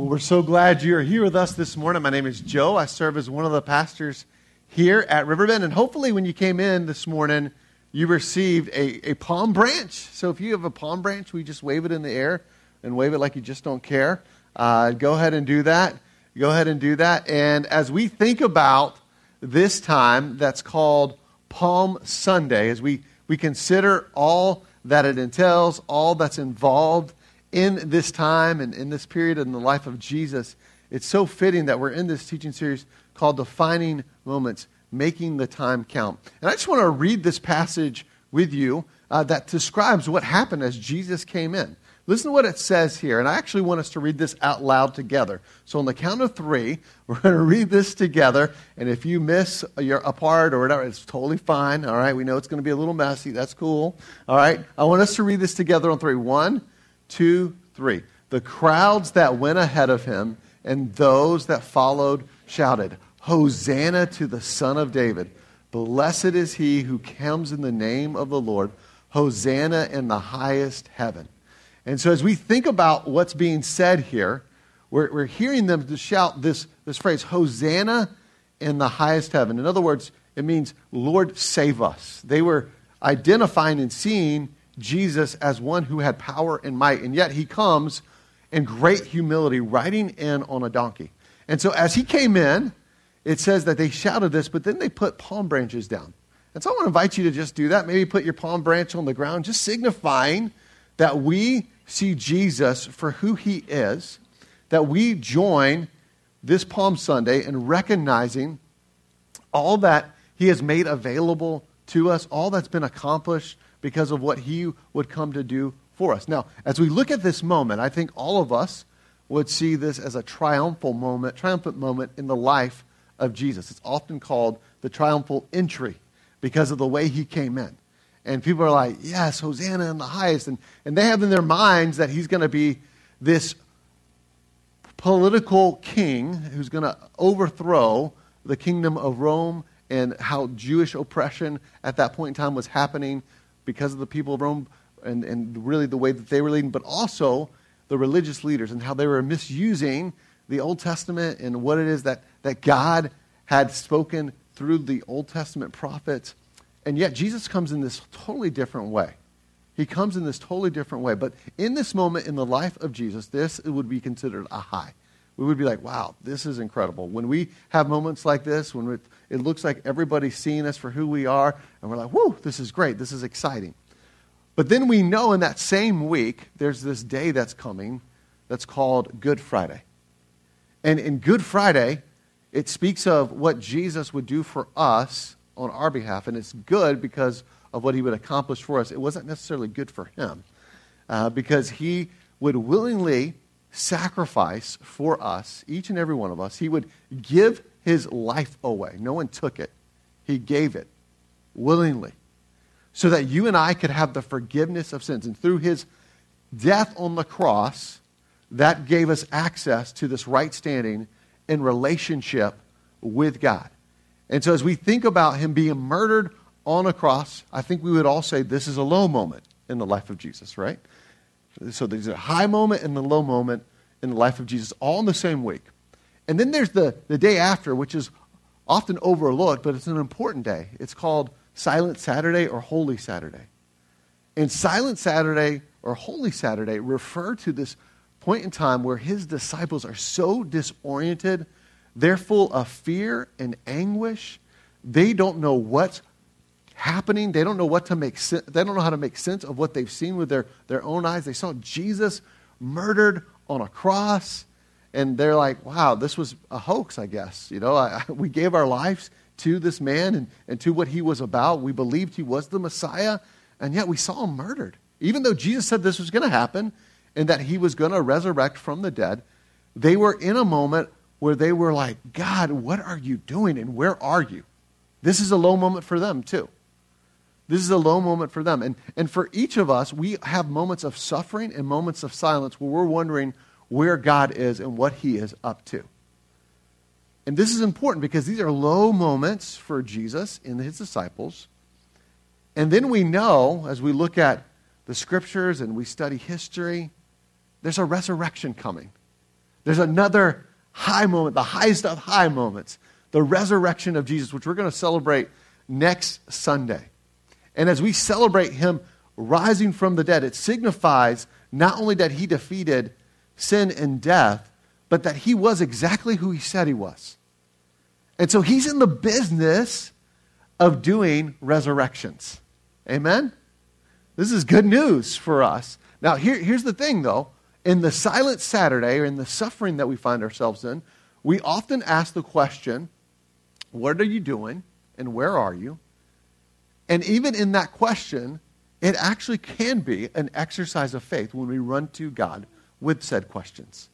Well, we're so glad you're here with us this morning. My name is Joe. I serve as one of the pastors here at Riverbend. And hopefully, when you came in this morning, you received a, a palm branch. So if you have a palm branch, we just wave it in the air and wave it like you just don't care. Uh, go ahead and do that. Go ahead and do that. And as we think about this time that's called Palm Sunday, as we, we consider all that it entails, all that's involved in this time and in this period in the life of Jesus, it's so fitting that we're in this teaching series called Defining Moments, Making the Time Count. And I just want to read this passage with you uh, that describes what happened as Jesus came in. Listen to what it says here, and I actually want us to read this out loud together. So, on the count of three, we're going to read this together, and if you miss your, a part or whatever, it's totally fine. All right, we know it's going to be a little messy. That's cool. All right, I want us to read this together on three. One, two, three. The crowds that went ahead of him and those that followed shouted, Hosanna to the Son of David. Blessed is he who comes in the name of the Lord. Hosanna in the highest heaven. And so, as we think about what's being said here, we're, we're hearing them to shout this, this phrase, Hosanna in the highest heaven. In other words, it means, Lord, save us. They were identifying and seeing Jesus as one who had power and might, and yet he comes in great humility, riding in on a donkey. And so, as he came in, it says that they shouted this, but then they put palm branches down. And so, I want to invite you to just do that. Maybe put your palm branch on the ground, just signifying that we see Jesus for who he is, that we join this Palm Sunday in recognizing all that he has made available to us, all that's been accomplished because of what he would come to do for us. Now, as we look at this moment, I think all of us would see this as a triumphal moment, triumphant moment in the life of Jesus. It's often called the triumphal entry because of the way he came in. And people are like, yes, Hosanna in the highest. And, and they have in their minds that he's going to be this political king who's going to overthrow the kingdom of Rome and how Jewish oppression at that point in time was happening because of the people of Rome and, and really the way that they were leading, but also the religious leaders and how they were misusing the Old Testament and what it is that, that God had spoken through the Old Testament prophets and yet, Jesus comes in this totally different way. He comes in this totally different way. But in this moment in the life of Jesus, this would be considered a high. We would be like, wow, this is incredible. When we have moments like this, when it, looks like everybody's seeing us for who we are, and we're like, whoo, this is great, this is exciting. But then we know in that same week, there's this day that's coming that's called Good Friday. And in Good Friday, it speaks of what Jesus would do for us on our behalf. And it's good because of what he would accomplish for us. It wasn't necessarily good for him uh, because he would willingly sacrifice for us, each and every one of us. He would give his life away. No one took it, he gave it willingly so that you and I could have the forgiveness of sins. And through his death on the cross, that gave us access to this right standing in relationship with God. And so as we think about him being murdered on a cross, I think we would all say this is a low moment in the life of Jesus, right? So there's a high moment and the low moment in the life of Jesus, all in the same week. And then there's the, the day after, which is often overlooked, but it's an important day. It's called Silent Saturday or Holy Saturday. And Silent Saturday or Holy Saturday refer to this point in time where his disciples are so disoriented they're full of fear and anguish. They don't know what's happening. They don't know what to make sense. They don't know how to make sense of what they've seen with their, their own eyes. They saw Jesus murdered on a cross, and they're like, wow, this was a hoax, I guess. You know, I, we gave our lives to this man and, and to what he was about. We believed he was the Messiah, and yet we saw him murdered. Even though Jesus said this was going to happen and that he was going to resurrect from the dead, they were in a moment where they were like, God, what are you doing and where are you? This is a low moment for them, too. This is a low moment for them. And, and for each of us, we have moments of suffering and moments of silence where we're wondering where God is and what he is up to. And this is important because these are low moments for Jesus and his disciples. And then we know, as we look at the scriptures and we study history, there's a resurrection coming. There's another high moment, the highest of high moments, the resurrection of Jesus, which we're going to celebrate next Sunday. And as we celebrate him rising from the dead, it signifies not only that he defeated sin and death, but that he was exactly who he said he was. And so he's in the business of doing resurrections. Amen? This is good news for us. Now, here, here's the thing, though. In the silent Saturday, or in the suffering that we find ourselves in, we often ask the question, What are you doing? And where are you? And even in that question, it actually can be an exercise of faith when we run to God with said questions.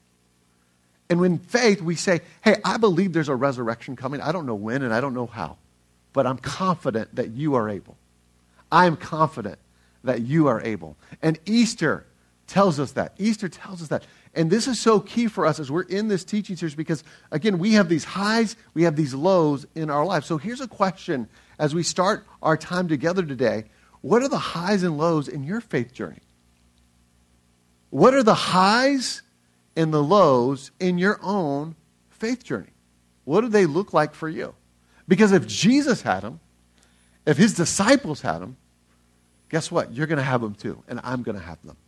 And when faith, we say, Hey, I believe there's a resurrection coming. I don't know when and I don't know how, but I'm confident that you are able. I am confident that you are able. And Easter tells us that. Easter tells us that. And this is so key for us as we're in this teaching series because, again, we have these highs, we have these lows in our life. So here's a question as we start our time together today What are the highs and lows in your faith journey? What are the highs and the lows in your own faith journey? What do they look like for you? Because if Jesus had them, if his disciples had them, guess what? You're going to have them too, and I'm going to have them.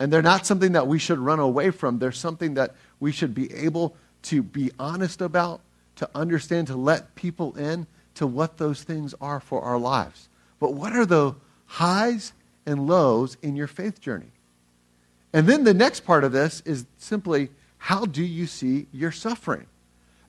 And they're not something that we should run away from. They're something that we should be able to be honest about, to understand, to let people in to what those things are for our lives. But what are the highs and lows in your faith journey? And then the next part of this is simply how do you see your suffering?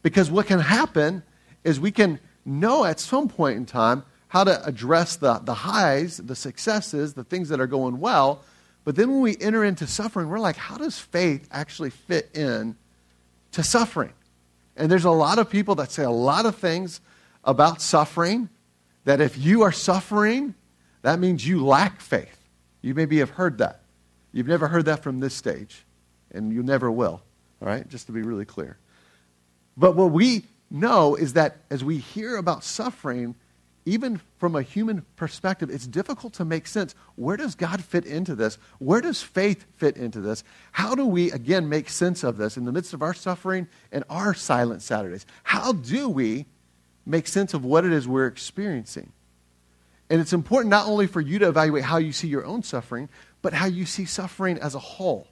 Because what can happen is we can know at some point in time how to address the, the highs, the successes, the things that are going well. But then when we enter into suffering, we're like, how does faith actually fit in to suffering? And there's a lot of people that say a lot of things about suffering that if you are suffering, that means you lack faith. You maybe have heard that. You've never heard that from this stage, and you never will, all right? Just to be really clear. But what we know is that as we hear about suffering, even from a human perspective, it's difficult to make sense. Where does God fit into this? Where does faith fit into this? How do we, again, make sense of this in the midst of our suffering and our silent Saturdays? How do we make sense of what it is we're experiencing? And it's important not only for you to evaluate how you see your own suffering, but how you see suffering as a whole.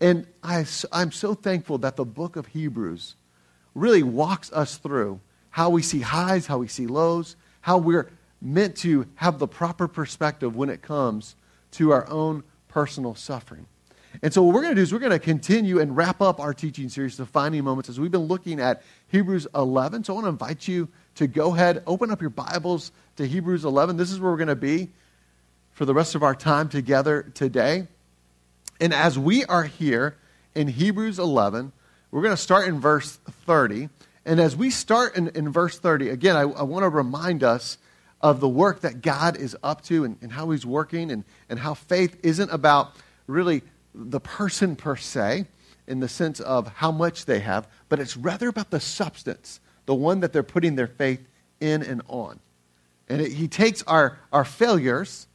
And I, I'm so thankful that the book of Hebrews really walks us through how we see highs, how we see lows, how we're meant to have the proper perspective when it comes to our own personal suffering. And so, what we're going to do is we're going to continue and wrap up our teaching series, Defining Moments, as we've been looking at Hebrews 11. So, I want to invite you to go ahead, open up your Bibles to Hebrews 11. This is where we're going to be for the rest of our time together today. And as we are here in Hebrews 11, we're going to start in verse 30. And as we start in, in verse 30, again, I, I want to remind us of the work that God is up to and, and how He's working, and, and how faith isn't about really the person per se, in the sense of how much they have, but it's rather about the substance, the one that they're putting their faith in and on. And it, He takes our, our failures,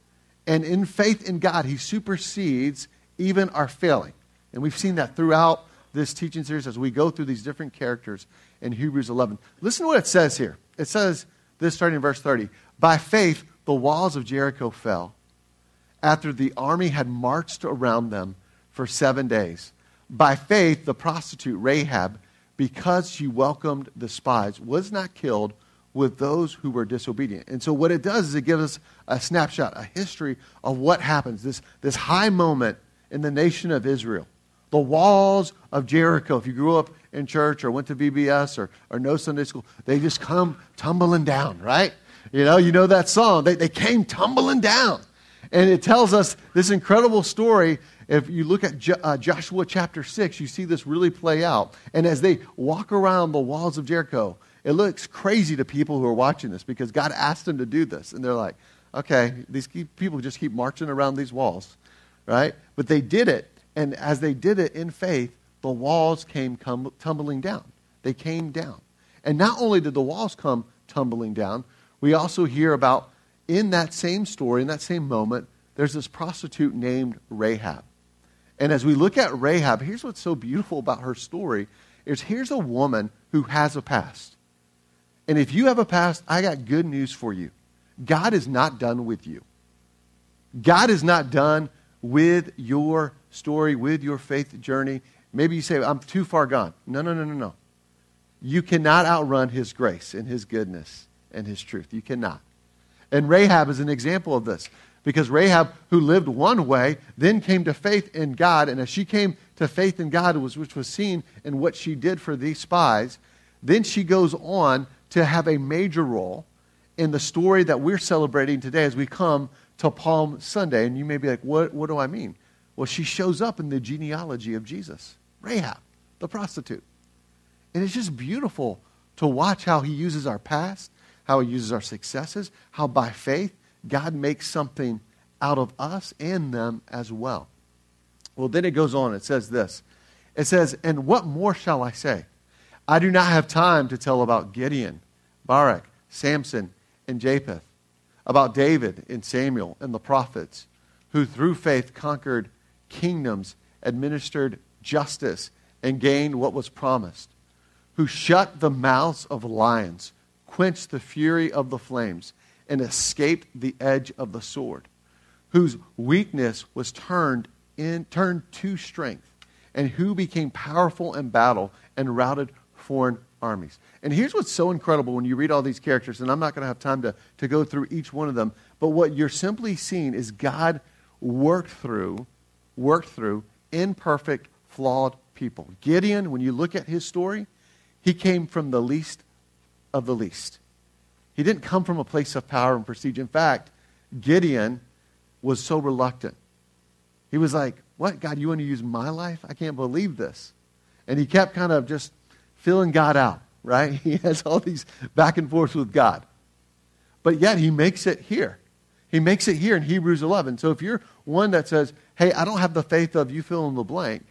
and in faith in God, He supersedes even our failing. And we've seen that throughout this teaching series as we go through these different characters in Hebrews 11. Listen to what it says here. It says this starting in verse 30. By faith, the walls of Jericho fell after the army had marched around them for seven days. By faith, the prostitute Rahab, because she welcomed the spies, was not killed with those who were disobedient. And so, what it does is it gives us a snapshot, a history of what happens, this, this high moment in the nation of Israel. The walls of Jericho. If you grew up in church or went to VBS or, or no Sunday school, they just come tumbling down, right? You know, you know that song. They, they came tumbling down. And it tells us this incredible story. If you look at jo- uh, Joshua chapter 6, you see this really play out. And as they walk around the walls of Jericho, it looks crazy to people who are watching this because God asked them to do this. And they're like, okay, these people just keep marching around these walls, right? But they did it. And as they did it in faith, the walls came tumbling down. They came down. And not only did the walls come tumbling down, we also hear about in that same story, in that same moment, there's this prostitute named Rahab. And as we look at Rahab, here's what's so beautiful about her story is here's a woman who has a past. And if you have a past, I got good news for you. God is not done with you. God is not done with your story, with your faith journey. Maybe you say, I'm too far gone. No, no, no, no, no. You cannot outrun his grace and his goodness and his truth. You cannot. And Rahab is an example of this. Because Rahab, who lived one way, then came to faith in God. And as she came to faith in God, which was seen in what she did for these spies, then she goes on to have a major role in the story that we're celebrating today as we come to Palm Sunday. And you may be like, what, what do I mean? Well, she shows up in the genealogy of Jesus Rahab, the prostitute. And it's just beautiful to watch how he uses our past, how he uses our successes, how by faith God makes something out of us and them as well. Well, then it goes on. It says this It says, And what more shall I say? I do not have time to tell about Gideon, Barak, Samson, and Jephthah, about David and Samuel and the prophets, who through faith conquered kingdoms, administered justice, and gained what was promised, who shut the mouths of lions, quenched the fury of the flames and escaped the edge of the sword, whose weakness was turned, in, turned to strength, and who became powerful in battle and routed foreign armies. And here's what's so incredible when you read all these characters, and I'm not going to have time to, to go through each one of them, but what you're simply seeing is God worked through, worked through imperfect, flawed people. Gideon, when you look at his story, he came from the least of the least. He didn't come from a place of power and prestige. In fact, Gideon was so reluctant. He was like, What, God, you want to use my life? I can't believe this. And he kept kind of just filling God out, right? He has all these back and forths with God. But yet he makes it here. He makes it here in Hebrews 11. So if you're one that says, Hey, I don't have the faith of you fill in the blank,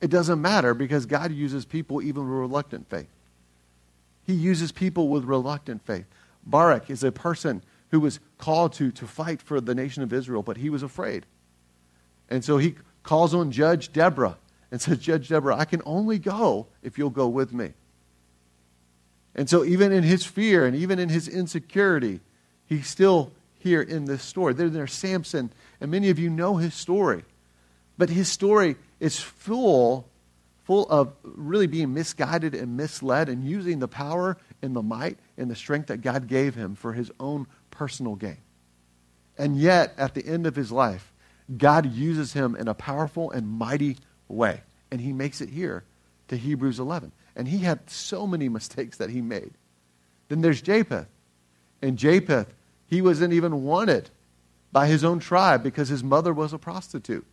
it doesn't matter because God uses people even with reluctant faith. He uses people with reluctant faith. Barak is a person who was called to, to fight for the nation of Israel, but he was afraid. And so he calls on Judge Deborah and says, Judge Deborah, I can only go if you'll go with me. And so, even in his fear and even in his insecurity, he's still here in this story. Then there's Samson, and many of you know his story. But his story is full, full of really being misguided and misled and using the power and the might and the strength that God gave him for his own personal gain. And yet, at the end of his life, God uses him in a powerful and mighty way. And he makes it here to Hebrews 11. And he had so many mistakes that he made. Then there's Jephthah. And Jephthah, he wasn't even wanted by his own tribe because his mother was a prostitute.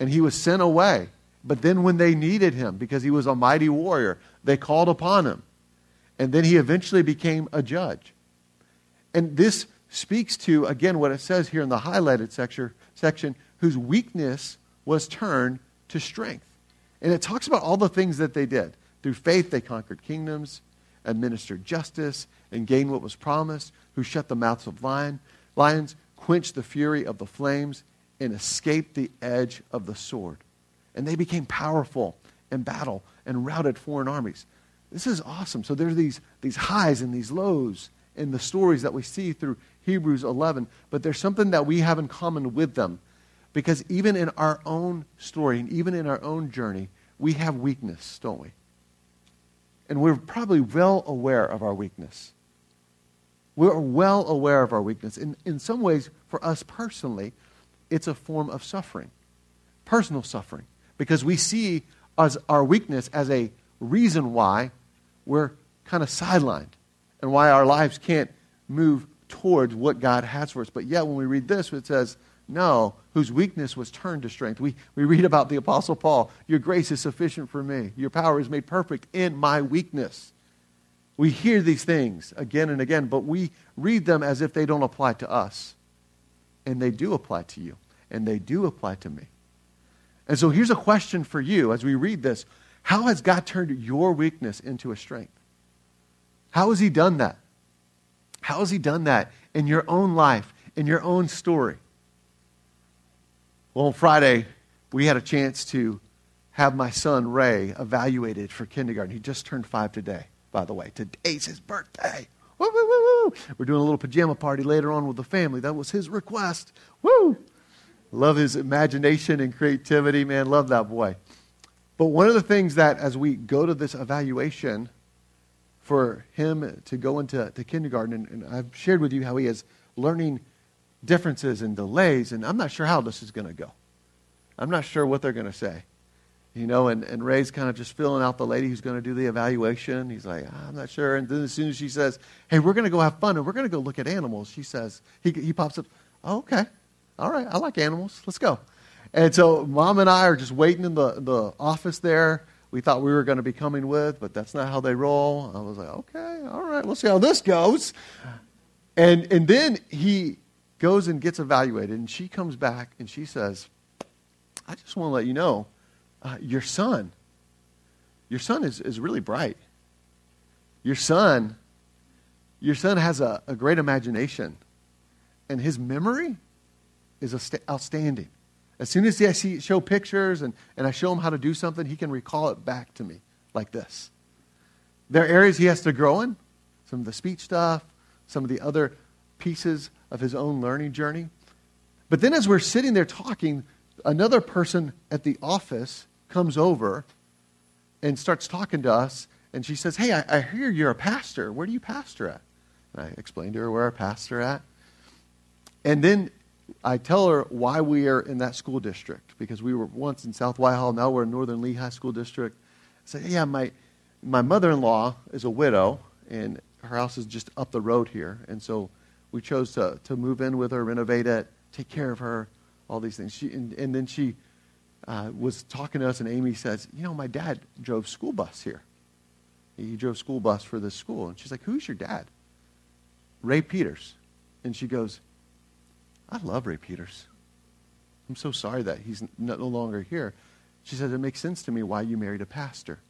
And he was sent away. But then when they needed him, because he was a mighty warrior, they called upon him. And then he eventually became a judge. And this speaks to, again, what it says here in the highlighted section, section whose weakness was turned to strength. And it talks about all the things that they did. Through faith, they conquered kingdoms, administered justice, and gained what was promised, who shut the mouths of lion, lions, quenched the fury of the flames, and escaped the edge of the sword. And they became powerful in battle and routed foreign armies. This is awesome. So there's these, these highs and these lows in the stories that we see through Hebrews 11, but there's something that we have in common with them. Because even in our own story and even in our own journey, we have weakness, don't we? And we're probably well aware of our weakness. We're well aware of our weakness. In, in some ways, for us personally, it's a form of suffering, personal suffering, because we see as our weakness as a reason why we're kind of sidelined and why our lives can't move towards what God has for us. But yet, when we read this, it says, no, whose weakness was turned to strength. We, we read about the Apostle Paul Your grace is sufficient for me, your power is made perfect in my weakness. We hear these things again and again, but we read them as if they don't apply to us. And they do apply to you, and they do apply to me. And so here's a question for you as we read this How has God turned your weakness into a strength? How has He done that? How has He done that in your own life, in your own story? Well, on Friday, we had a chance to have my son Ray evaluated for kindergarten. He just turned five today, by the way. Today's his birthday. Woo, woo, woo, woo. We're doing a little pajama party later on with the family. That was his request. Woo! Love his imagination and creativity, man. Love that boy. But one of the things that, as we go to this evaluation for him to go into to kindergarten, and, and I've shared with you how he is learning differences and delays, and I'm not sure how this is going to go. I'm not sure what they're going to say. You know, and, and Ray's kind of just filling out the lady who's going to do the evaluation. He's like, I'm not sure. And then as soon as she says, hey, we're going to go have fun and we're going to go look at animals, she says, he, he pops up, oh, okay. All right, I like animals. Let's go. And so mom and I are just waiting in the, the office there. We thought we were going to be coming with, but that's not how they roll. I was like, okay, all right, we'll see how this goes. And, and then he goes and gets evaluated, and she comes back and she says, I just want to let you know uh, your son, your son is, is really bright. Your son, your son has a, a great imagination, and his memory is outstanding. As soon as I see, show pictures and, and I show him how to do something, he can recall it back to me like this. There are areas he has to grow in, some of the speech stuff, some of the other pieces of his own learning journey. But then as we're sitting there talking, another person at the office comes over and starts talking to us. And she says, Hey, I, I hear you're a pastor. Where do you pastor at? And I explained to her where I pastor at. And then I tell her why we are in that school district because we were once in South Whitehall, now we're in Northern Lehigh School District. I say, yeah, my, my mother in law is a widow, and her house is just up the road here. And so we chose to, to move in with her, renovate it, take care of her, all these things. She, and, and then she uh, was talking to us, and Amy says, You know, my dad drove school bus here. He drove school bus for this school. And she's like, Who's your dad? Ray Peters. And she goes, I love Ray Peters. I'm so sorry that he's no longer here. She says, It makes sense to me why you married a pastor.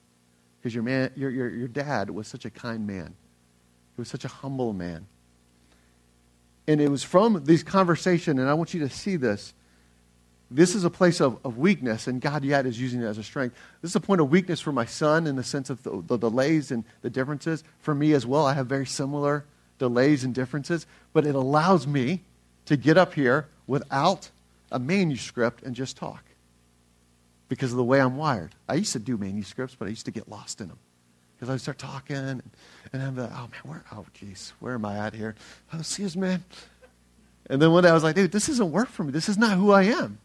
Because your, man, your, your, your dad was such a kind man, he was such a humble man. And it was from this conversation, and I want you to see this this is a place of, of weakness, and God yet is using it as a strength. This is a point of weakness for my son in the sense of the, the delays and the differences. For me as well, I have very similar delays and differences, but it allows me to get up here without a manuscript and just talk because of the way I'm wired. I used to do manuscripts, but I used to get lost in them because I start talking and, I'm like, oh man, where, oh geez, where am I at here? Oh, excuse me. And then one day I was like, dude, this doesn't work for me. This is not who I am.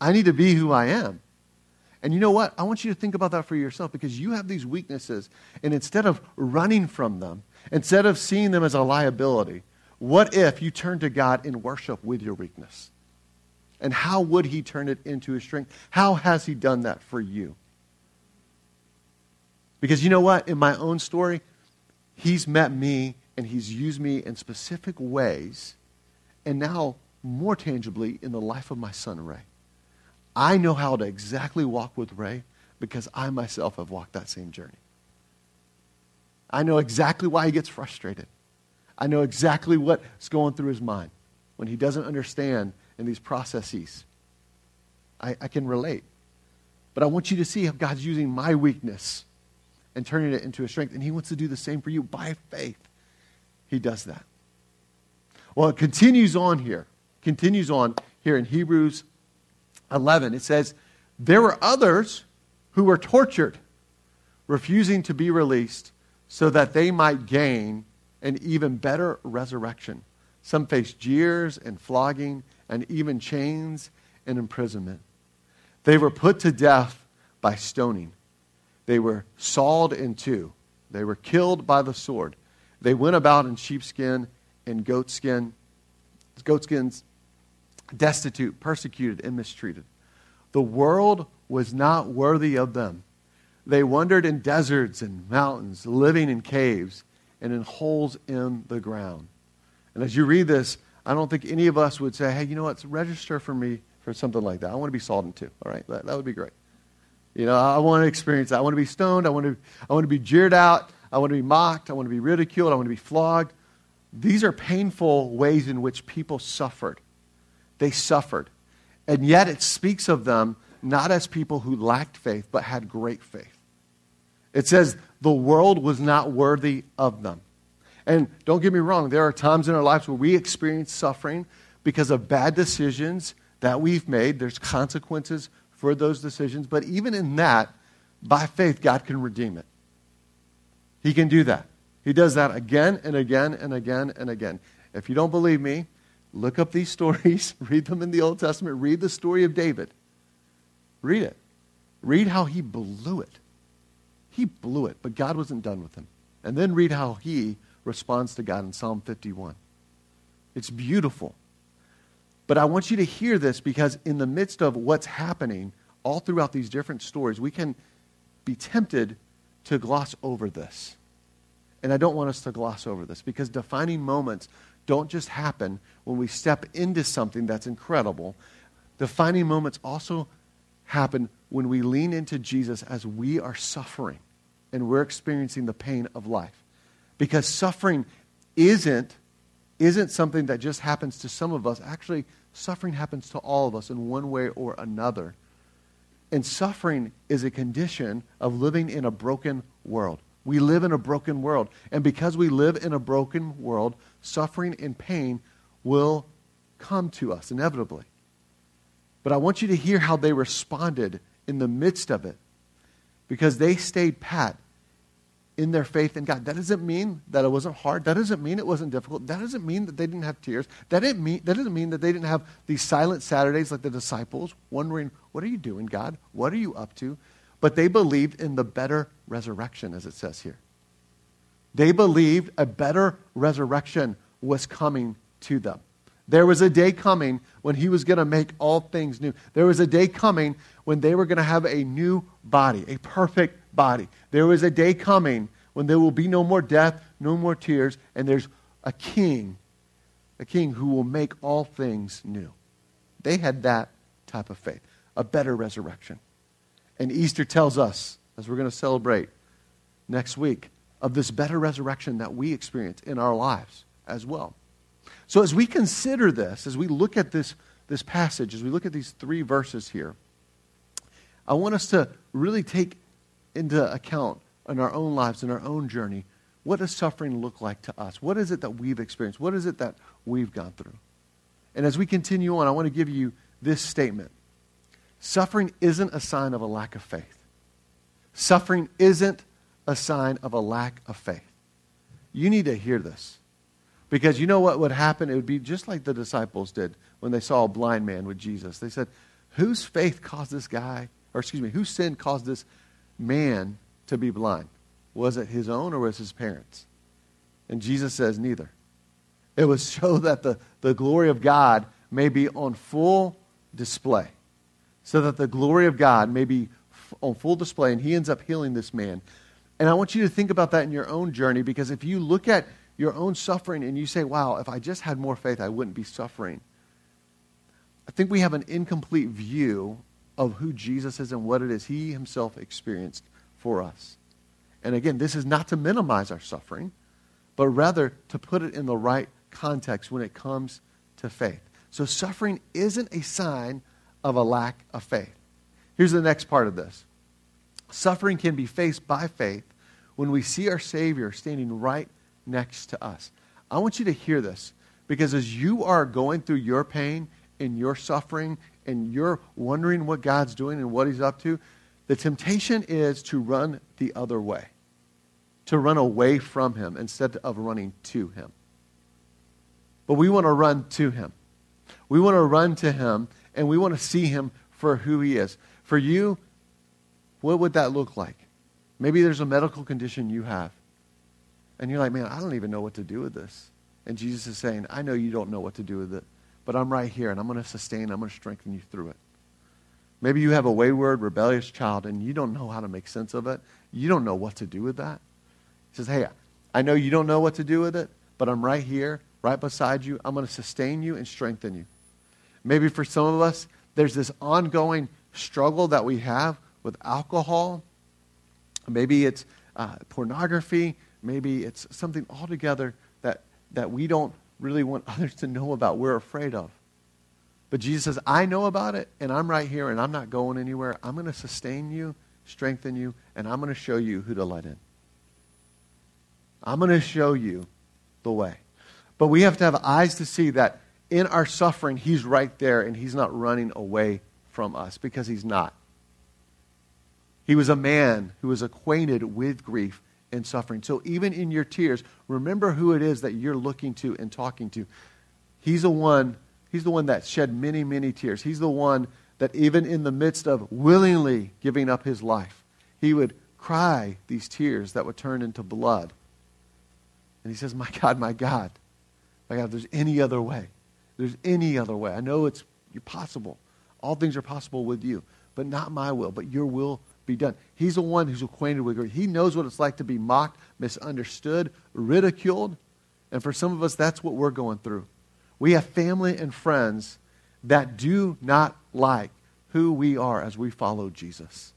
I need to be who I am. And you know what? I want you to think about that for yourself because you have these weaknesses. And instead of running from them, instead of seeing them as a liability, what if you turn to God in worship with your weakness? And how would He turn it into a strength? How has He done that for you? Because you know what? In my own story, He's met me and He's used me in specific ways, and now more tangibly in the life of my son, Ray. I know how to exactly walk with Ray because I myself have walked that same journey. I know exactly why he gets frustrated. I know exactly what's going through his mind when he doesn't understand in these processes. I, I can relate. But I want you to see how God's using my weakness and turning it into a strength. And he wants to do the same for you by faith. He does that. Well, it continues on here. Continues on here in Hebrews 11, it says, There were others who were tortured, refusing to be released so that they might gain an even better resurrection. Some faced jeers and flogging and even chains and imprisonment. They were put to death by stoning. They were sawed in two. They were killed by the sword. They went about in sheepskin and goatskin, goatskins destitute, persecuted, and mistreated. The world was not worthy of them. They wandered in deserts and mountains, living in caves and in holes in the ground. And as you read this, I don't think any of us would say, hey, you know what, register for me for something like that. I want to be sawed in two. All right, that, that would be great. You know, I want to experience that. I want to be stoned. I want to, I want to be jeered out. I want to be mocked. I want to be ridiculed. I want to be flogged. These are painful ways in which people suffered. They suffered. And yet it speaks of them not as people who lacked faith, but had great faith. It says the world was not worthy of them. And don't get me wrong, there are times in our lives where we experience suffering because of bad decisions that we've made. There's consequences for those decisions. But even in that, by faith, God can redeem it. He can do that. He does that again and again and again and again. If you don't believe me, look up these stories, read them in the Old Testament, read the story of David. Read it. Read how he blew it. He blew it, but God wasn't done with him. And then read how he responds to God in Psalm 51. It's beautiful. But I want you to hear this because in the midst of what's happening all throughout these different stories, we can be tempted to gloss over this. And I don't want us to gloss over this because defining moments don't just happen when we step into something that's incredible. Defining moments also happen when we lean into Jesus as we are suffering and we're experiencing the pain of life. Because suffering isn't, isn't something that just happens to some of us. Actually, suffering happens to all of us in one way or another. And suffering is a condition of living in a broken world. We live in a broken world. And because we live in a broken world, suffering and pain will come to us inevitably. But I want you to hear how they responded in the midst of it because they stayed pat in their faith in God. That doesn't mean that it wasn't hard. That doesn't mean it wasn't difficult. That doesn't mean that they didn't have tears. That, didn't mean, that doesn't mean that they didn't have these silent Saturdays like the disciples, wondering, what are you doing, God? What are you up to? But they believed in the better resurrection, as it says here. They believed a better resurrection was coming to them. There was a day coming when he was going to make all things new. There was a day coming when they were going to have a new body, a perfect body. There was a day coming when there will be no more death, no more tears, and there's a king, a king who will make all things new. They had that type of faith, a better resurrection. And Easter tells us, as we're going to celebrate next week, of this better resurrection that we experience in our lives as well. So, as we consider this, as we look at this, this passage, as we look at these three verses here, I want us to really take into account in our own lives, in our own journey, what does suffering look like to us? What is it that we've experienced? What is it that we've gone through? And as we continue on, I want to give you this statement Suffering isn't a sign of a lack of faith. Suffering isn't a sign of a lack of faith. You need to hear this. Because you know what would happen? It would be just like the disciples did when they saw a blind man with Jesus. They said, Whose faith caused this guy, or excuse me, whose sin caused this man to be blind? Was it his own or was his parents? And Jesus says neither. It was so that the, the glory of God may be on full display. So that the glory of God may be f- on full display. And he ends up healing this man. And I want you to think about that in your own journey because if you look at your own suffering and you say, wow, if I just had more faith, I wouldn't be suffering. I think we have an incomplete view of who Jesus is and what it is he himself experienced for us. And again, this is not to minimize our suffering, but rather to put it in the right context when it comes to faith. So suffering isn't a sign of a lack of faith. Here's the next part of this suffering can be faced by faith when we see our Savior standing right next to us. I want you to hear this because as you are going through your pain and your suffering and you're wondering what God's doing and what He's up to, the temptation is to run the other way, to run away from Him instead of running to Him. But we want to run to Him. We want to run to Him and we want to see Him for who He is. For you, what would that look like? Maybe there's a medical condition you have. And you're like, man, I don't even know what to do with this. And Jesus is saying, I know you don't know what to do with it. But I'm right here, and I'm going to sustain, I'm going to strengthen you through it. Maybe you have a wayward, rebellious child, and you don't know how to make sense of it. You don't know what to do with that. He says, Hey, I know you don't know what to do with it, but I'm right here, right beside you. I'm going to sustain you and strengthen you. Maybe for some of us, there's this ongoing struggle that we have with alcohol. Maybe it's uh, pornography. Maybe it's something altogether that, that we don't really want others to know about, we're afraid of. But Jesus says, I know about it, and I'm right here, and I'm not going anywhere. I'm going to sustain you, strengthen you, and I'm going to show you who to let in. I'm going to show you the way. But we have to have eyes to see that in our suffering, He's right there, and He's not running away from us because He's not. He was a man who was acquainted with grief and suffering. So even in your tears, remember who it is that you're looking to and talking to. He's the one, he's the one that shed many, many tears. He's the one that even in the midst of willingly giving up his life, he would cry these tears that would turn into blood. And he says, My God, my God, my God, there's any other way. There's any other way. I know it's possible. All things are possible with you, but not my will, but your will be done. He's the one who's acquainted with grief. He knows what it's like to be mocked, misunderstood, ridiculed. And for some of us, that's what we're going through. We have family and friends that do not like who we are as we follow Jesus.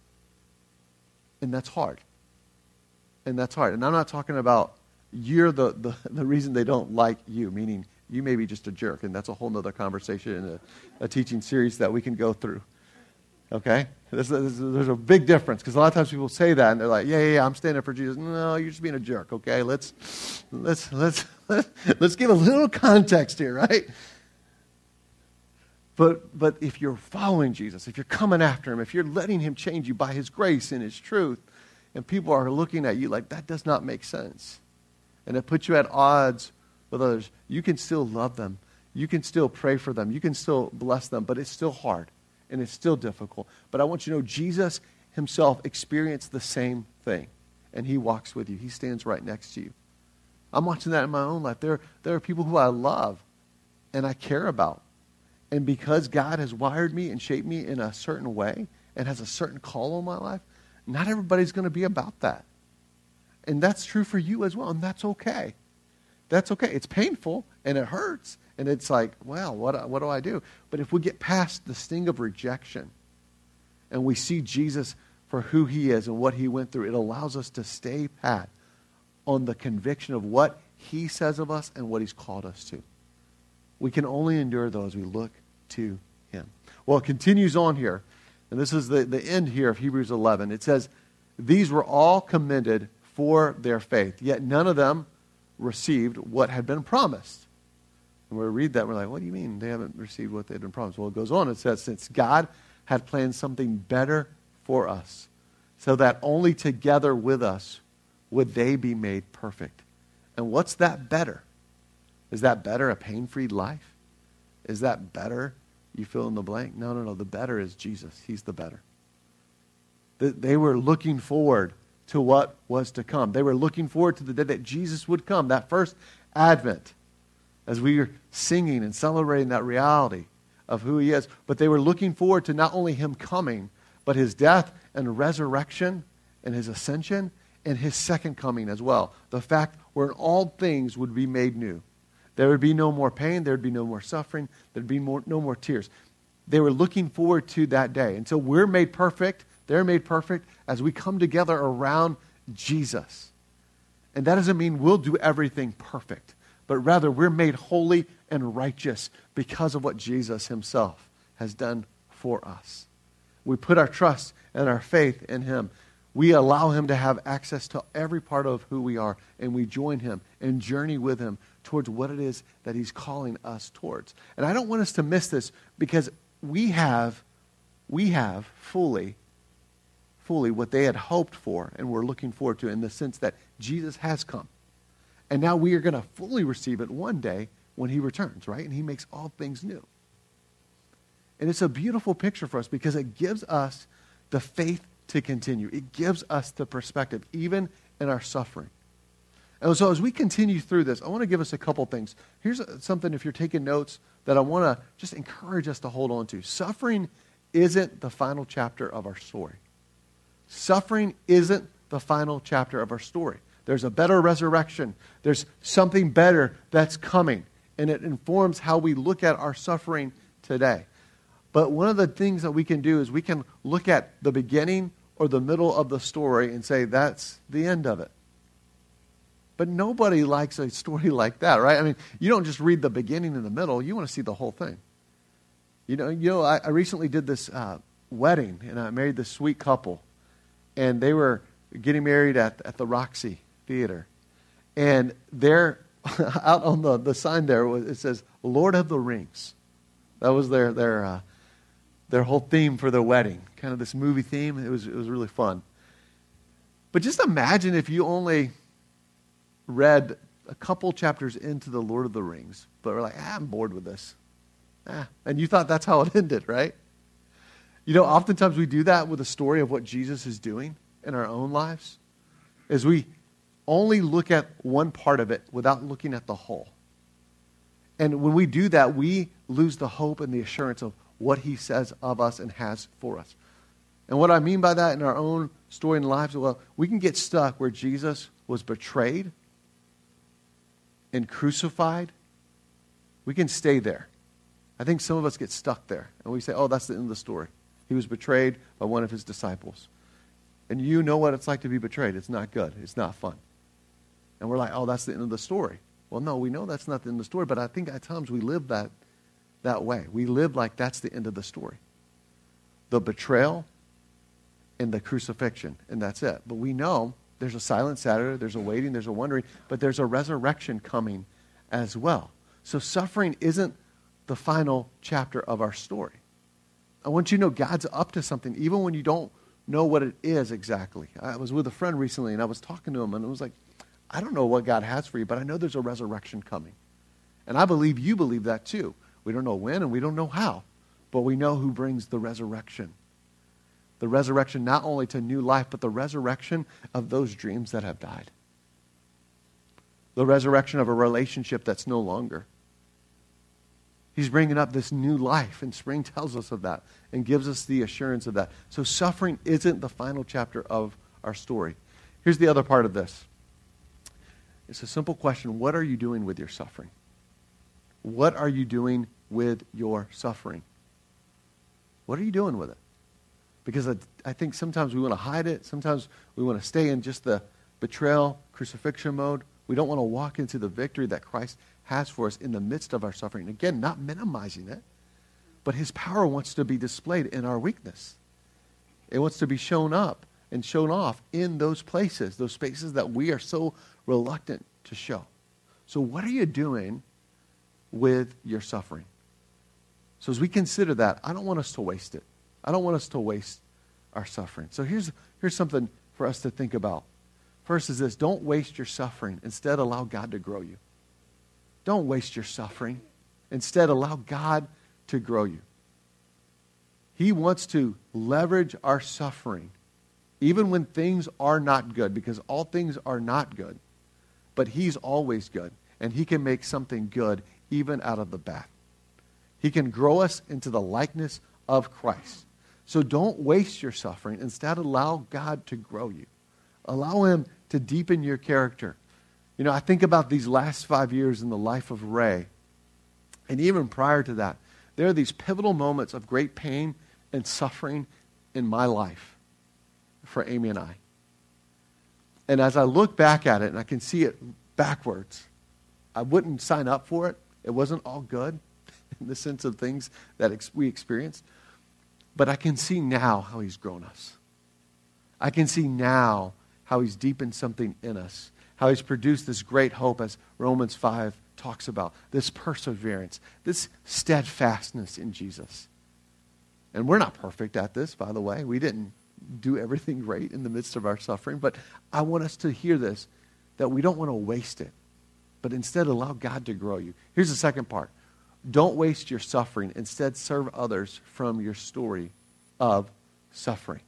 And that's hard. And that's hard. And I'm not talking about you're the, the, the reason they don't like you, meaning you may be just a jerk. And that's a whole other conversation in a, a teaching series that we can go through. Okay? There's, there's, there's a big difference because a lot of times people say that and they're like, yeah, yeah, yeah, I'm standing up for Jesus. No, you're just being a jerk, okay? Let's, let's, let's, let's, let's give a little context here, right? But, but if you're following Jesus, if you're coming after him, if you're letting him change you by his grace and his truth, and people are looking at you like, that does not make sense, and it puts you at odds with others, you can still love them. You can still pray for them. You can still bless them, but it's still hard and it's still difficult. But I want you to know Jesus himself experienced the same thing, and he walks with you. He stands right next to you. I'm watching that in my own life. There, there are people who I love and I care about. And because God has wired me and shaped me in a certain way and has a certain call on my life, not everybody's going to be about that. And that's true for you as well, and that's okay. That's okay. It's painful and it hurts and it's like, well, what, what do I do? But if we get past the sting of rejection and we see Jesus for who he is and what he went through, it allows us to stay pat on the conviction of what he says of us and what he's called us to. We can only endure those we look to him. Well, it continues on here, and this is the, the end here of Hebrews 11. It says, These were all commended for their faith, yet none of them received what had been promised. And we read that, we're like, what do you mean they haven't received what they'd been promised? Well, it goes on. It says, since God had planned something better for us, so that only together with us would they be made perfect. And what's that better? Is that better a pain free life? Is that better you fill in the blank? No, no, no. The better is Jesus. He's the better. They were looking forward to what was to come. They were looking forward to the day that Jesus would come, that first advent as we were singing and celebrating that reality of who he is. But they were looking forward to not only him coming, but his death and resurrection and his ascension and his second coming as well. The fact where all things would be made new. There would be no more pain, there would be no more suffering, there'd be more, no more tears. They were looking forward to that day. Until we're made perfect, they're made perfect as we come together around Jesus. And that doesn't mean we'll do everything perfect but rather we're made holy and righteous because of what Jesus himself has done for us. We put our trust and our faith in him. We allow him to have access to every part of who we are, and we join him and journey with him towards what it is that he's calling us towards. And I don't want us to miss this because we have, we have fully, fully what they had hoped for and were looking forward to in the sense that Jesus has come. And now we are going to fully receive it one day when he returns, right? And he makes all things new. And it's a beautiful picture for us because it gives us the faith to continue. It gives us the perspective, even in our suffering. And so as we continue through this, I want to give us a couple things. Here's something, if you're taking notes, that I want to just encourage us to hold on to. Suffering isn't the final chapter of our story. Suffering isn't the final chapter of our story. There's a better resurrection. There's something better that's coming. And it informs how we look at our suffering today. But one of the things that we can do is we can look at the beginning or the middle of the story and say, that's the end of it. But nobody likes a story like that, right? I mean, you don't just read the beginning and the middle, you want to see the whole thing. You know, you know I, I recently did this uh, wedding, and I married this sweet couple. And they were getting married at, at the Roxy Theater. And they're out on the, the sign there, it says, Lord of the Rings. That was their, their, uh, their whole theme for their wedding, kind of this movie theme. It was, it was really fun. But just imagine if you only read a couple chapters into the Lord of the Rings, but were like, ah, I'm bored with this. Ah, and you thought that's how it ended, right? You know, oftentimes we do that with a story of what Jesus is doing in our own lives, is we only look at one part of it without looking at the whole. And when we do that, we lose the hope and the assurance of what he says of us and has for us. And what I mean by that in our own story and lives, well, we can get stuck where Jesus was betrayed and crucified. We can stay there. I think some of us get stuck there. And we say, oh, that's the end of the story. He was betrayed by one of his disciples. And you know what it's like to be betrayed. It's not good, it's not fun. And we're like, oh, that's the end of the story. Well, no, we know that's not the end of the story, but I think at times we live that, that way. We live like that's the end of the story. The betrayal and the crucifixion, and that's it. But we know there's a silent Saturday, there's a waiting, there's a wondering, but there's a resurrection coming as well. So suffering isn't the final chapter of our story. I want you to know God's up to something, even when you don't know what it is exactly. I was with a friend recently, and I was talking to him, and it was like, I don't know what God has for you, but I know there's a resurrection coming. And I believe you believe that too. We don't know when and we don't know how, but we know who brings the resurrection. The resurrection not only to new life, but the resurrection of those dreams that have died. The resurrection of a relationship that's no longer. He's bringing up this new life, and spring tells us of that and gives us the assurance of that. So, suffering isn't the final chapter of our story. Here's the other part of this it's a simple question What are you doing with your suffering? What are you doing with your suffering? What are you doing with it? Because I, I think sometimes we want to hide it. Sometimes we want to stay in just the betrayal, crucifixion mode. We don't want to walk into the victory that Christ has for us in the midst of our suffering. Again, not minimizing it, but his power wants to be displayed in our weakness. It wants to be shown up and shown off in those places, those spaces that we are so reluctant to show. So, what are you doing with your suffering? So, as we consider that, I don't want us to waste it. I don't want us to waste our suffering. So, here's, here's something for us to think about. First is this don't waste your suffering. Instead, allow God to grow you. Don't waste your suffering. Instead, allow God to grow you. He wants to leverage our suffering, even when things are not good, because all things are not good but He's always good, and He can make something good even out of the bad. He can grow us into the likeness of Christ. So don't waste your suffering. Instead, allow God to grow you. Allow Him to deepen your character. You know, I think about these last five years in the life of Ray, and even prior to that, there are these pivotal moments of great pain and suffering in my life for Amy and I. And as I look back at it and I can see it backwards, I wouldn't sign up for it. It wasn't all good in the sense of things that ex- we experienced. But I can see now how he's grown us. I can see now how he's deepened something in us, how he's produced this great hope, as Romans 5 talks about, this perseverance, this steadfastness in Jesus. And we're not perfect at this, by the way. We didn't do everything great in the midst of our suffering. But I want us to hear this that we don't want to waste it, but instead allow God to grow you. Here's the second part don't waste your suffering. Instead, serve others from your story of suffering.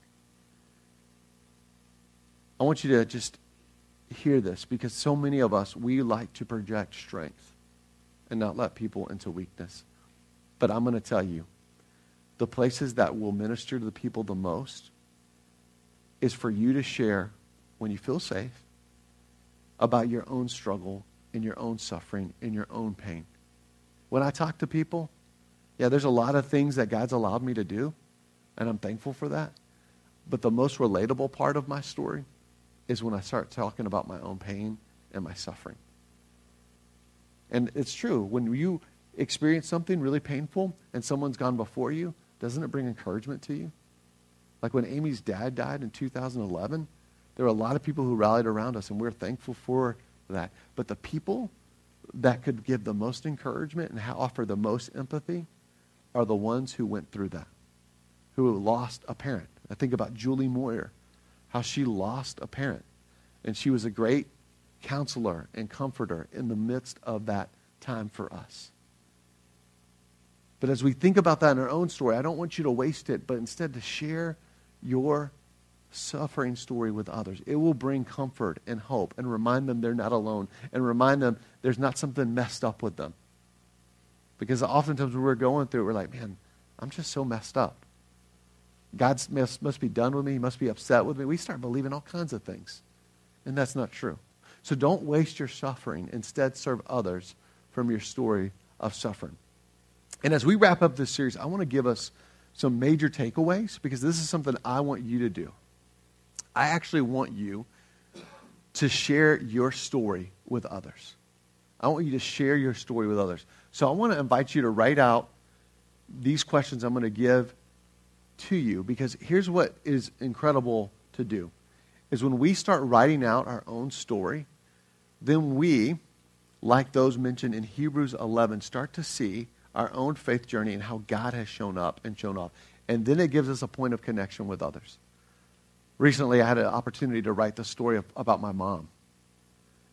I want you to just hear this because so many of us, we like to project strength and not let people into weakness. But I'm going to tell you the places that will minister to the people the most is for you to share when you feel safe about your own struggle and your own suffering and your own pain. When I talk to people, yeah, there's a lot of things that God's allowed me to do, and I'm thankful for that. But the most relatable part of my story is when I start talking about my own pain and my suffering. And it's true. When you experience something really painful and someone's gone before you, doesn't it bring encouragement to you? Like when Amy's dad died in 2011, there were a lot of people who rallied around us, and we're thankful for that. But the people that could give the most encouragement and offer the most empathy are the ones who went through that, who lost a parent. I think about Julie Moyer, how she lost a parent. And she was a great counselor and comforter in the midst of that time for us. But as we think about that in our own story, I don't want you to waste it, but instead to share your suffering story with others. It will bring comfort and hope and remind them they're not alone and remind them there's not something messed up with them. Because oftentimes when we're going through it, we're like, man, I'm just so messed up. God must, must be done with me. He must be upset with me. We start believing all kinds of things. And that's not true. So don't waste your suffering. Instead, serve others from your story of suffering. And as we wrap up this series, I want to give us some major takeaways because this is something I want you to do. I actually want you to share your story with others. I want you to share your story with others. So I want to invite you to write out these questions I'm going to give to you because here's what is incredible to do is when we start writing out our own story, then we, like those mentioned in Hebrews 11, start to see our own faith journey and how God has shown up and shown off. And then it gives us a point of connection with others. Recently, I had an opportunity to write the story of, about my mom.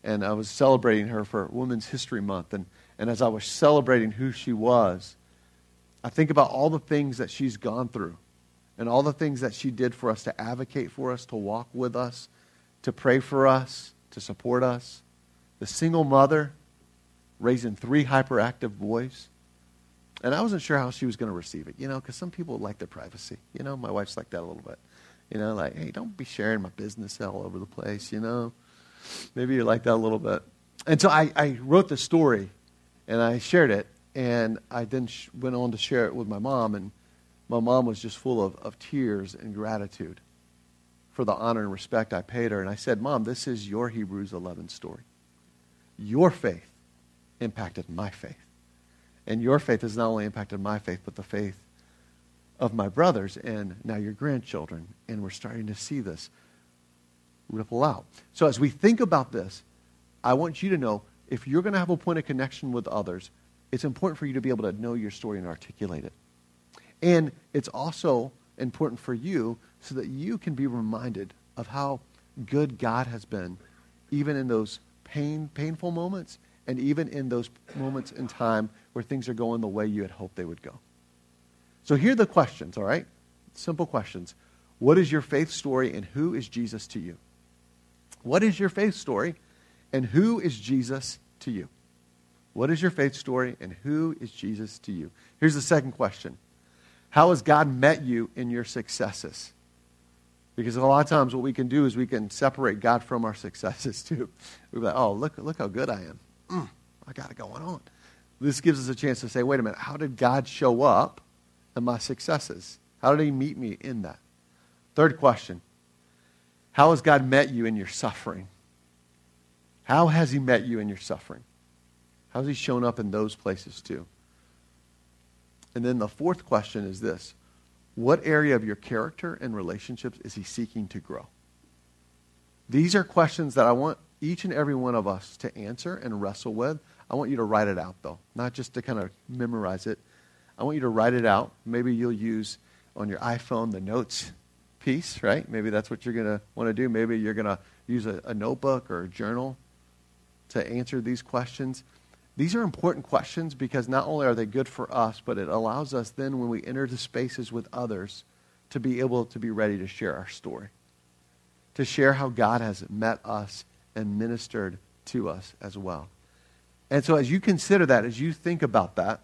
And I was celebrating her for Women's History Month. And, and as I was celebrating who she was, I think about all the things that she's gone through and all the things that she did for us to advocate for us, to walk with us, to pray for us, to support us. The single mother raising three hyperactive boys. And I wasn't sure how she was going to receive it, you know, because some people like their privacy. You know, my wife's like that a little bit. You know, like, hey, don't be sharing my business all over the place, you know. Maybe you're like that a little bit. And so I, I wrote the story and I shared it. And I then sh- went on to share it with my mom. And my mom was just full of, of tears and gratitude for the honor and respect I paid her. And I said, Mom, this is your Hebrews 11 story. Your faith impacted my faith. And your faith has not only impacted my faith, but the faith of my brothers and now your grandchildren. And we're starting to see this ripple out. So as we think about this, I want you to know if you're going to have a point of connection with others, it's important for you to be able to know your story and articulate it. And it's also important for you so that you can be reminded of how good God has been, even in those pain, painful moments, and even in those moments in time where things are going the way you had hoped they would go. So here are the questions, all right? Simple questions. What is your faith story and who is Jesus to you? What is your faith story and who is Jesus to you? What is your faith story and who is Jesus to you? Here's the second question How has God met you in your successes? Because a lot of times what we can do is we can separate God from our successes too. We're like, oh, look, look how good I am. Mm, I got it going on. This gives us a chance to say, wait a minute, how did God show up in my successes? How did he meet me in that? Third question How has God met you in your suffering? How has he met you in your suffering? How has he shown up in those places too? And then the fourth question is this What area of your character and relationships is he seeking to grow? These are questions that I want each and every one of us to answer and wrestle with. I want you to write it out, though, not just to kind of memorize it. I want you to write it out. Maybe you'll use on your iPhone the notes piece, right? Maybe that's what you're going to want to do. Maybe you're going to use a, a notebook or a journal to answer these questions. These are important questions because not only are they good for us, but it allows us then when we enter the spaces with others to be able to be ready to share our story, to share how God has met us and ministered to us as well. And so as you consider that, as you think about that,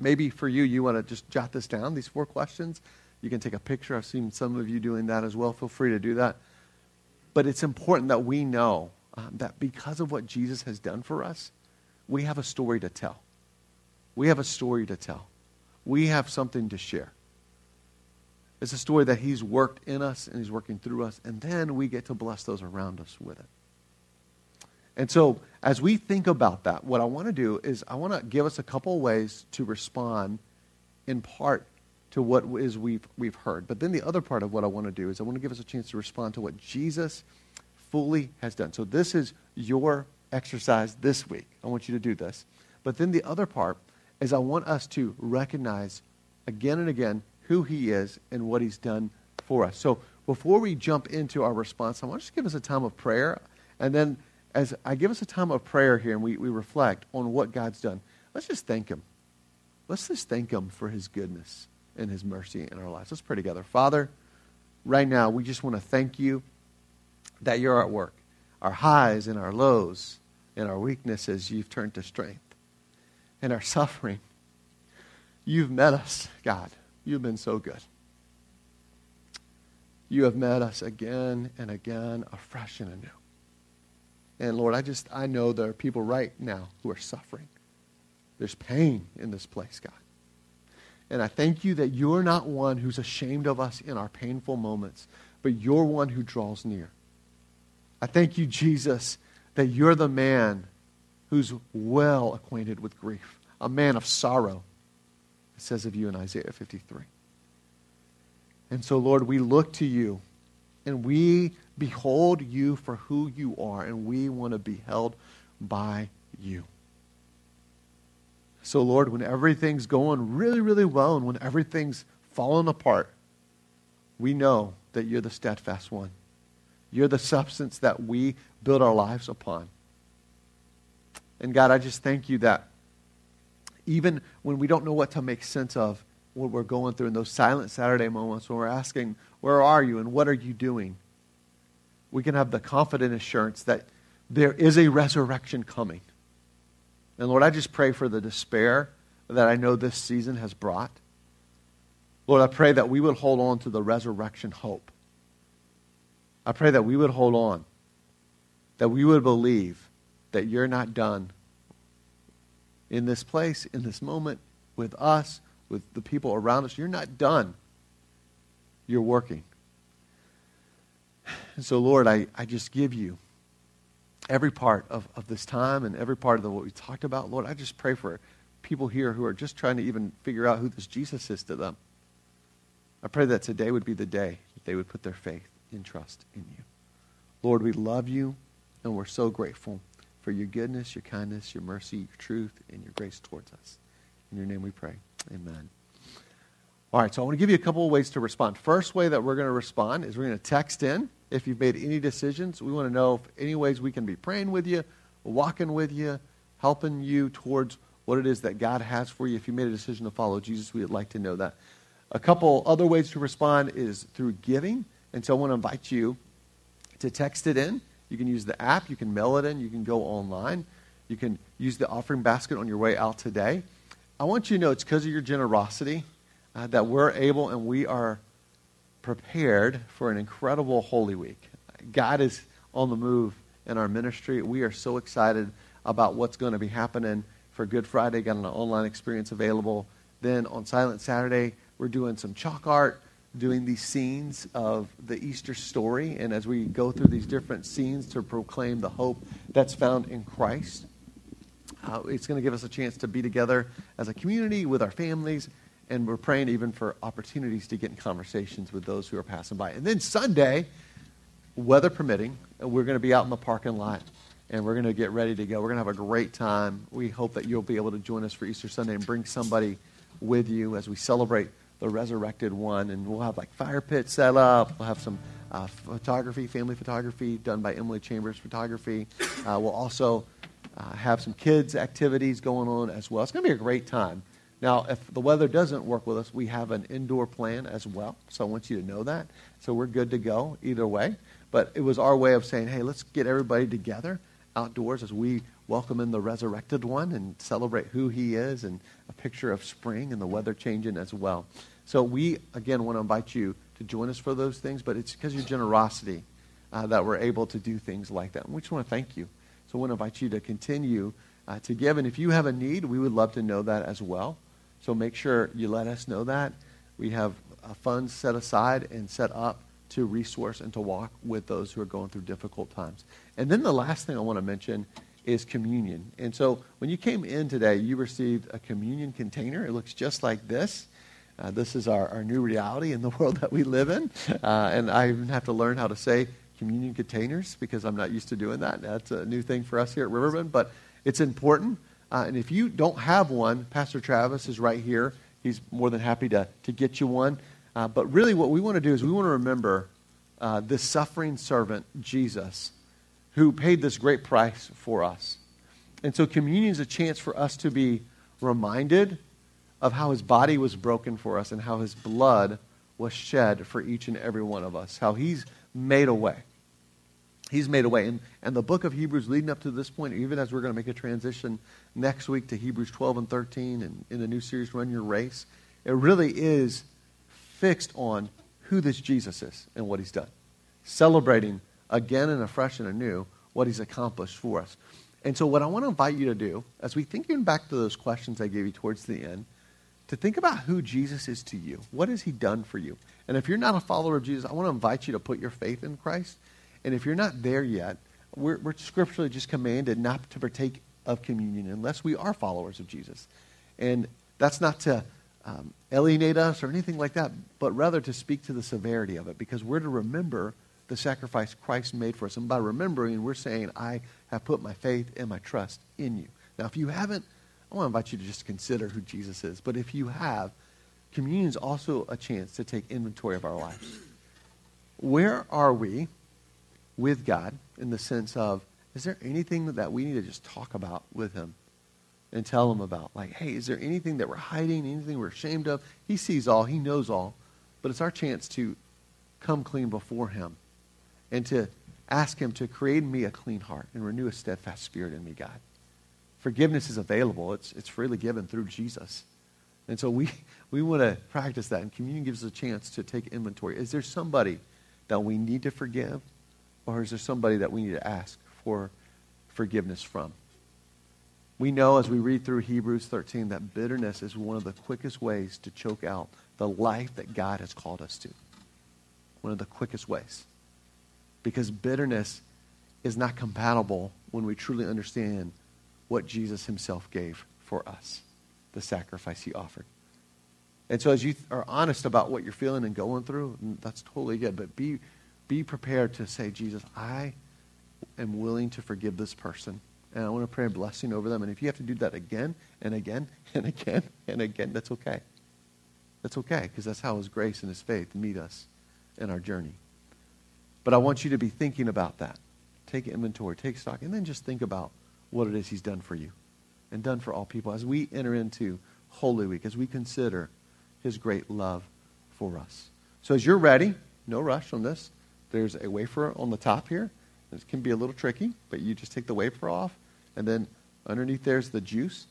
maybe for you, you want to just jot this down, these four questions. You can take a picture. I've seen some of you doing that as well. Feel free to do that. But it's important that we know um, that because of what Jesus has done for us, we have a story to tell. We have a story to tell. We have something to share. It's a story that he's worked in us and he's working through us, and then we get to bless those around us with it. And so, as we think about that, what I want to do is I want to give us a couple ways to respond in part to what is we've, we've heard. But then the other part of what I want to do is I want to give us a chance to respond to what Jesus fully has done. So this is your exercise this week. I want you to do this. But then the other part is I want us to recognize again and again who he is and what he's done for us. So before we jump into our response, I want to just give us a time of prayer. And then as I give us a time of prayer here and we, we reflect on what God's done, let's just thank him. Let's just thank him for his goodness and his mercy in our lives. Let's pray together. Father, right now, we just want to thank you that you're at work. Our highs and our lows and our weaknesses, you've turned to strength. And our suffering, you've met us, God. You've been so good. You have met us again and again, afresh and anew. And Lord, I just, I know there are people right now who are suffering. There's pain in this place, God. And I thank you that you're not one who's ashamed of us in our painful moments, but you're one who draws near. I thank you, Jesus, that you're the man who's well acquainted with grief, a man of sorrow, it says of you in Isaiah 53. And so, Lord, we look to you and we behold you for who you are, and we want to be held by you. So, Lord, when everything's going really, really well and when everything's falling apart, we know that you're the steadfast one. You're the substance that we build our lives upon. And God, I just thank you that even when we don't know what to make sense of what we're going through in those silent Saturday moments when we're asking, Where are you and what are you doing? We can have the confident assurance that there is a resurrection coming. And Lord, I just pray for the despair that I know this season has brought. Lord, I pray that we would hold on to the resurrection hope. I pray that we would hold on, that we would believe that you're not done in this place, in this moment, with us, with the people around us. You're not done. You're working. And so, Lord, I, I just give you every part of, of this time and every part of the, what we talked about, Lord, I just pray for people here who are just trying to even figure out who this Jesus is to them. I pray that today would be the day that they would put their faith and trust in you. Lord, we love you, and we're so grateful for your goodness, your kindness, your mercy, your truth, and your grace towards us. In your name we pray. Amen. All right, so I want to give you a couple of ways to respond. First way that we're going to respond is we're going to text in if you've made any decisions. We want to know if any ways we can be praying with you, walking with you, helping you towards what it is that God has for you. If you made a decision to follow Jesus, we would like to know that. A couple other ways to respond is through giving. And so I want to invite you to text it in. You can use the app, you can mail it in, you can go online, you can use the offering basket on your way out today. I want you to know it's because of your generosity uh, that we're able and we are prepared for an incredible Holy Week. God is on the move in our ministry. We are so excited about what's going to be happening for Good Friday. Got an online experience available. Then on Silent Saturday, we're doing some chalk art, doing these scenes of the Easter story. And as we go through these different scenes to proclaim the hope that's found in Christ, uh, it's going to give us a chance to be together as a community with our families and we're praying even for opportunities to get in conversations with those who are passing by. And then Sunday, weather permitting, we're going to be out in the parking lot and we're going to get ready to go. We're going to have a great time. We hope that you'll be able to join us for Easter Sunday and bring somebody with you as we celebrate the resurrected one. And we'll have like fire pits set up. We'll have some uh, photography, family photography done by Emily Chambers Photography. Uh, we'll also uh, have some kids' activities going on as well. It's going to be a great time. Now, if the weather doesn't work with us, we have an indoor plan as well. So I want you to know that. So we're good to go either way. But it was our way of saying, hey, let's get everybody together outdoors as we welcome in the resurrected one and celebrate who he is and a picture of spring and the weather changing as well. So we, again, want to invite you to join us for those things, but it's because of your generosity uh, that we're able to do things like that. And we just want to thank you. So we want to invite you to continue uh, to give. And if you have a need, we would love to know that as well. So make sure you let us know that. We have uh, funds set aside and set up to resource and to walk with those who are going through difficult times. And then the last thing I want to mention is communion. And so when you came in today, you received a communion container. It looks just like this. Uh, this is our, our new reality in the world that we live in. Uh, and I even have to learn how to say communion containers because I'm not used to doing that. That's a new thing for us here at Riverbend, but it's important. Uh, and if you don't have one, Pastor Travis is right here. He's more than happy to, to get you one. Uh, but really, what we want to do is we want to remember uh, this suffering servant, Jesus, who paid this great price for us. And so, communion is a chance for us to be reminded of how his body was broken for us and how his blood was shed for each and every one of us, how he's made a way. He's made a way. And, and the book of Hebrews leading up to this point, even as we're going to make a transition next week to Hebrews 12 and 13 and in the new series, Run Your Race, it really is fixed on who this Jesus is and what he's done. Celebrating again and afresh and anew what he's accomplished for us. And so, what I want to invite you to do, as we think back to those questions I gave you towards the end, to think about who Jesus is to you. What has he done for you? And if you're not a follower of Jesus, I want to invite you to put your faith in Christ. And if you're not there yet, we're, we're scripturally just commanded not to partake of communion unless we are followers of Jesus. And that's not to um, alienate us or anything like that, but rather to speak to the severity of it because we're to remember the sacrifice Christ made for us. And by remembering, we're saying, I have put my faith and my trust in you. Now, if you haven't, I want to invite you to just consider who Jesus is. But if you have, communion is also a chance to take inventory of our lives. Where are we with God in the sense of, is there anything that we need to just talk about with Him and tell Him about? Like, hey, is there anything that we're hiding, anything we're ashamed of? He sees all, He knows all. But it's our chance to come clean before Him and to ask Him to create in me a clean heart and renew a steadfast spirit in me, God. Forgiveness is available, it's, it's freely given through Jesus. And so we, we want to practice that, and communion gives us a chance to take inventory. Is there somebody that we need to forgive, or is there somebody that we need to ask for forgiveness from? We know as we read through Hebrews 13 that bitterness is one of the quickest ways to choke out the life that God has called us to. One of the quickest ways because bitterness is not compatible when we truly understand what Jesus himself gave for us, the sacrifice he offered. And so as you are honest about what you're feeling and going through, mm, that's totally good. But be, be prepared to say, Jesus, I am willing to forgive this person. And I want to pray a blessing over them. And if you have to do that again and again and again and again, that's okay. That's okay, because that's how his grace and his faith meet us in our journey. But I want you to be thinking about that. Take inventory, take stock, and then just think about what it is he's done for you and done for all people as we enter into Holy Week, as we consider his great love for us. So as you're ready, no rush on this. There's a wafer on the top here. It can be a little tricky, but you just take the wafer off, and then underneath there's the juice.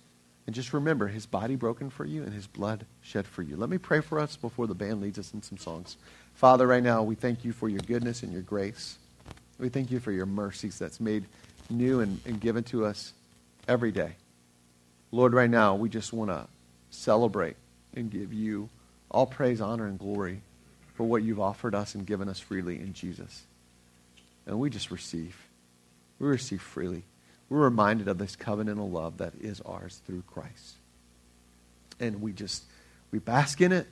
And just remember, his body broken for you and his blood shed for you. Let me pray for us before the band leads us in some songs. Father, right now, we thank you for your goodness and your grace. We thank you for your mercies that's made new and, and given to us every day. Lord, right now, we just want to celebrate and give you all praise, honor, and glory for what you've offered us and given us freely in Jesus. And we just receive. We receive freely. We're reminded of this covenantal love that is ours through Christ. And we just, we bask in it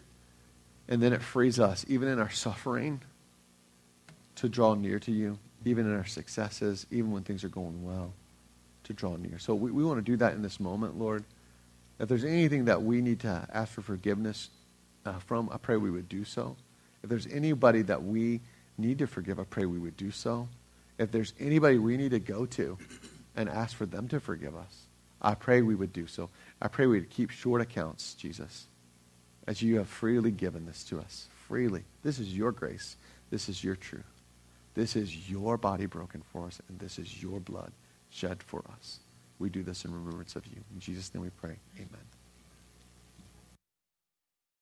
and then it frees us, even in our suffering, to draw near to you, even in our successes, even when things are going well, to draw near. So we, we want to do that in this moment, Lord. If there's anything that we need to ask for forgiveness uh, from, I pray we would do so. If there's anybody that we need to forgive, I pray we would do so. If there's anybody we need to go to and ask for them to forgive us, I pray we would do so. I pray we would keep short accounts, Jesus as you have freely given this to us. Freely. This is your grace. This is your truth. This is your body broken for us, and this is your blood shed for us. We do this in remembrance of you. In Jesus' name we pray. Amen.